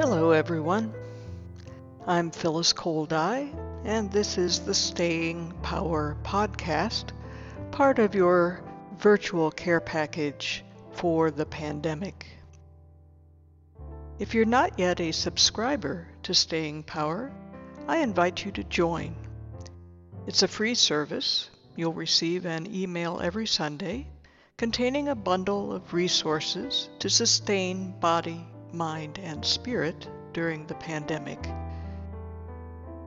Hello, everyone. I'm Phyllis Cole-Dai, and this is the Staying Power podcast, part of your virtual care package for the pandemic. If you're not yet a subscriber to Staying Power, I invite you to join. It's a free service. You'll receive an email every Sunday containing a bundle of resources to sustain body, mind, and spirit during the pandemic.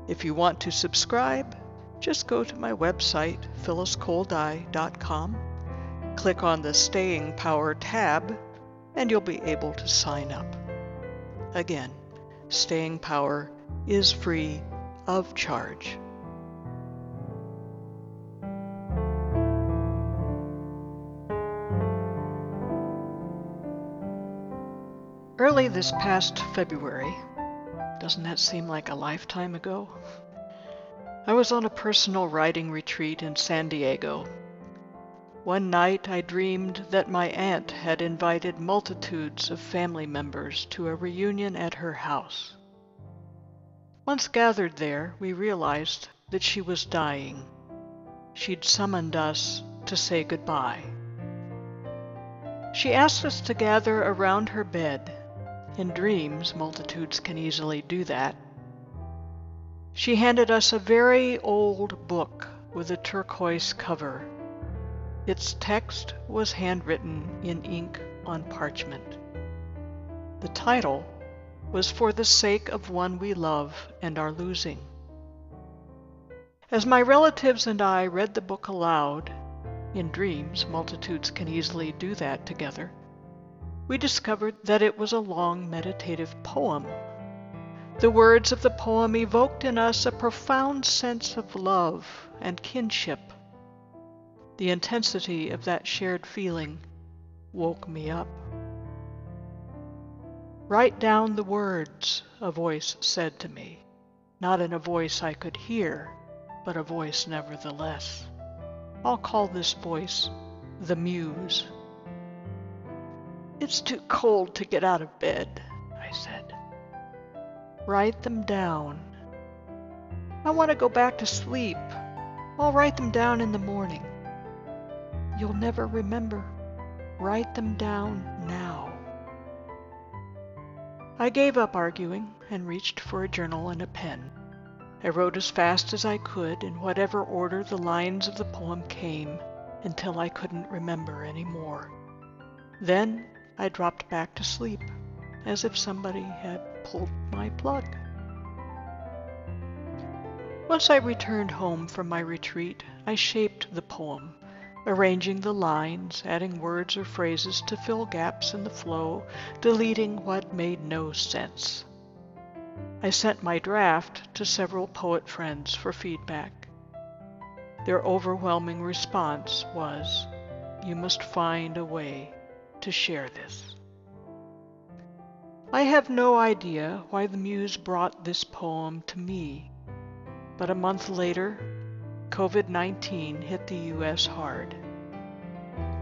If you want to subscribe, just go to my website, phylliscoledai.com, click on the Staying Power tab, and you'll be able to sign up. Again, Staying Power is free of charge. Early this past February, doesn't that seem like a lifetime ago? I was on a personal writing retreat in San Diego. One night I dreamed that my aunt had invited multitudes of family members to a reunion at her house. Once gathered there, we realized that she was dying. She'd summoned us to say goodbye. She asked us to gather around her bed in dreams, multitudes can easily do that. She handed us a very old book with a turquoise cover. Its text was handwritten in ink on parchment. The title was For the Sake of One We Love and Are Losing. As my relatives and I read the book aloud, in dreams, multitudes can easily do that together we discovered that it was a long meditative poem. The words of the poem evoked in us a profound sense of love and kinship. The intensity of that shared feeling woke me up. Write down the words, a voice said to me, not in a voice I could hear, but a voice nevertheless. I'll call this voice the Muse. It's too cold to get out of bed, I said. Write them down. I want to go back to sleep. I'll write them down in the morning. You'll never remember. Write them down now. I gave up arguing and reached for a journal and a pen. I wrote as fast as I could in whatever order the lines of the poem came until I couldn't remember any more. Then I dropped back to sleep, as if somebody had pulled my plug. Once I returned home from my retreat, I shaped the poem, arranging the lines, adding words or phrases to fill gaps in the flow, deleting what made no sense. I sent my draft to several poet friends for feedback. Their overwhelming response was, You must find a way to share this. I have no idea why the muse brought this poem to me, but a month later, COVID 19 hit the US hard.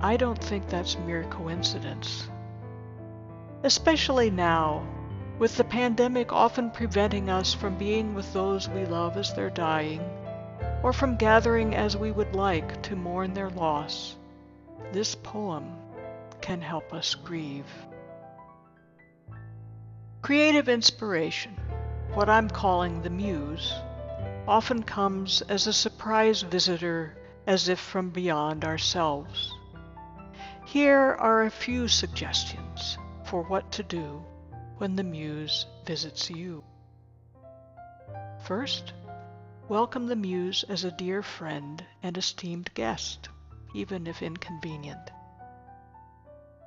I don't think that's mere coincidence. Especially now, with the pandemic often preventing us from being with those we love as they're dying, or from gathering as we would like to mourn their loss, this poem can help us grieve. Creative inspiration, what I'm calling the muse, often comes as a surprise visitor as if from beyond ourselves. Here are a few suggestions for what to do when the muse visits you. First, welcome the muse as a dear friend and esteemed guest, even if inconvenient.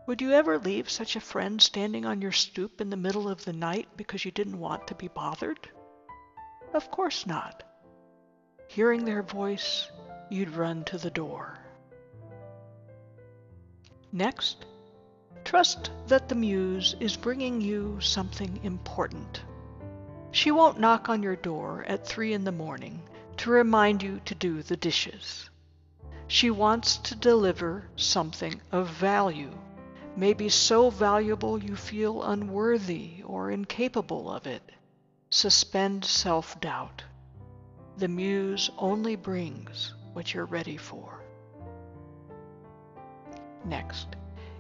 Would you ever leave such a friend standing on your stoop in the middle of the night because you didn't want to be bothered? Of course not. Hearing their voice, you'd run to the door. Next, trust that the Muse is bringing you something important. She won't knock on your door at three in the morning to remind you to do the dishes. She wants to deliver something of value may be so valuable you feel unworthy or incapable of it. Suspend self doubt. The muse only brings what you're ready for. Next,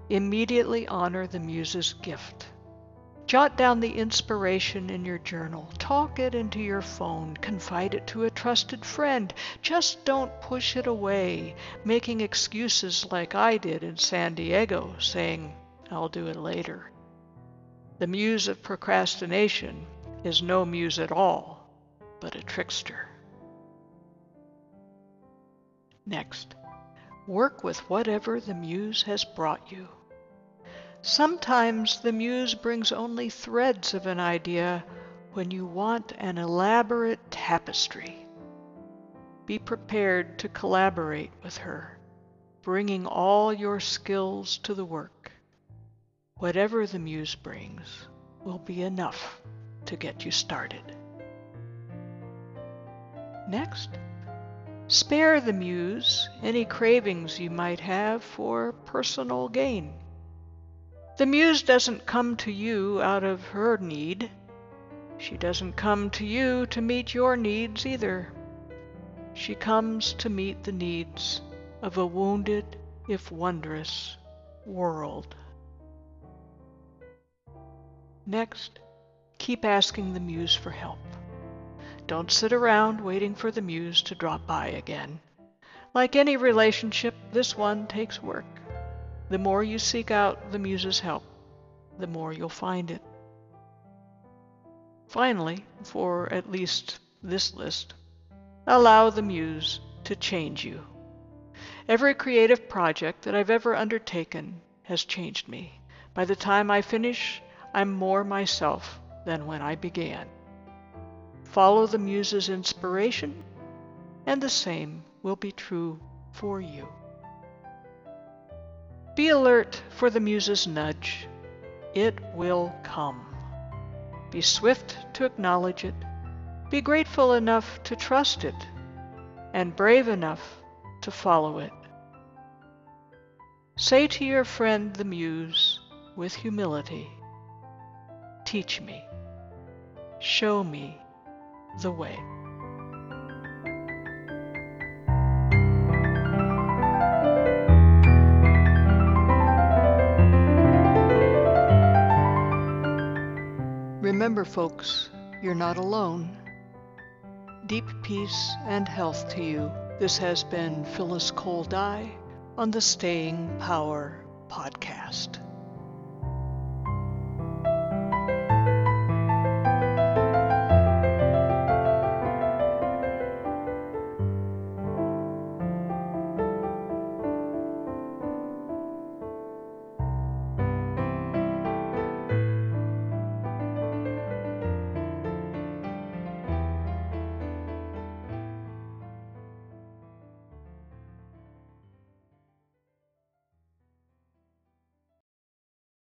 immediately honor the muse's gift. Jot down the inspiration in your journal. Talk it into your phone. Confide it to a trusted friend. Just don't push it away, making excuses like I did in San Diego, saying, I'll do it later. The muse of procrastination is no muse at all, but a trickster. Next, work with whatever the muse has brought you. Sometimes the muse brings only threads of an idea when you want an elaborate tapestry. Be prepared to collaborate with her, bringing all your skills to the work. Whatever the muse brings will be enough to get you started. Next, spare the muse any cravings you might have for personal gain. The muse doesn't come to you out of her need. She doesn't come to you to meet your needs either. She comes to meet the needs of a wounded, if wondrous, world. Next, keep asking the muse for help. Don't sit around waiting for the muse to drop by again. Like any relationship, this one takes work. The more you seek out the Muse's help, the more you'll find it. Finally, for at least this list, allow the Muse to change you. Every creative project that I've ever undertaken has changed me. By the time I finish, I'm more myself than when I began. Follow the Muse's inspiration, and the same will be true for you. Be alert for the Muse's nudge. It will come. Be swift to acknowledge it. Be grateful enough to trust it. And brave enough to follow it. Say to your friend the Muse with humility, Teach me, show me the way. Remember, folks, you're not alone. Deep peace and health to you. This has been Phyllis Cole-Dai on the Staying Power Podcast.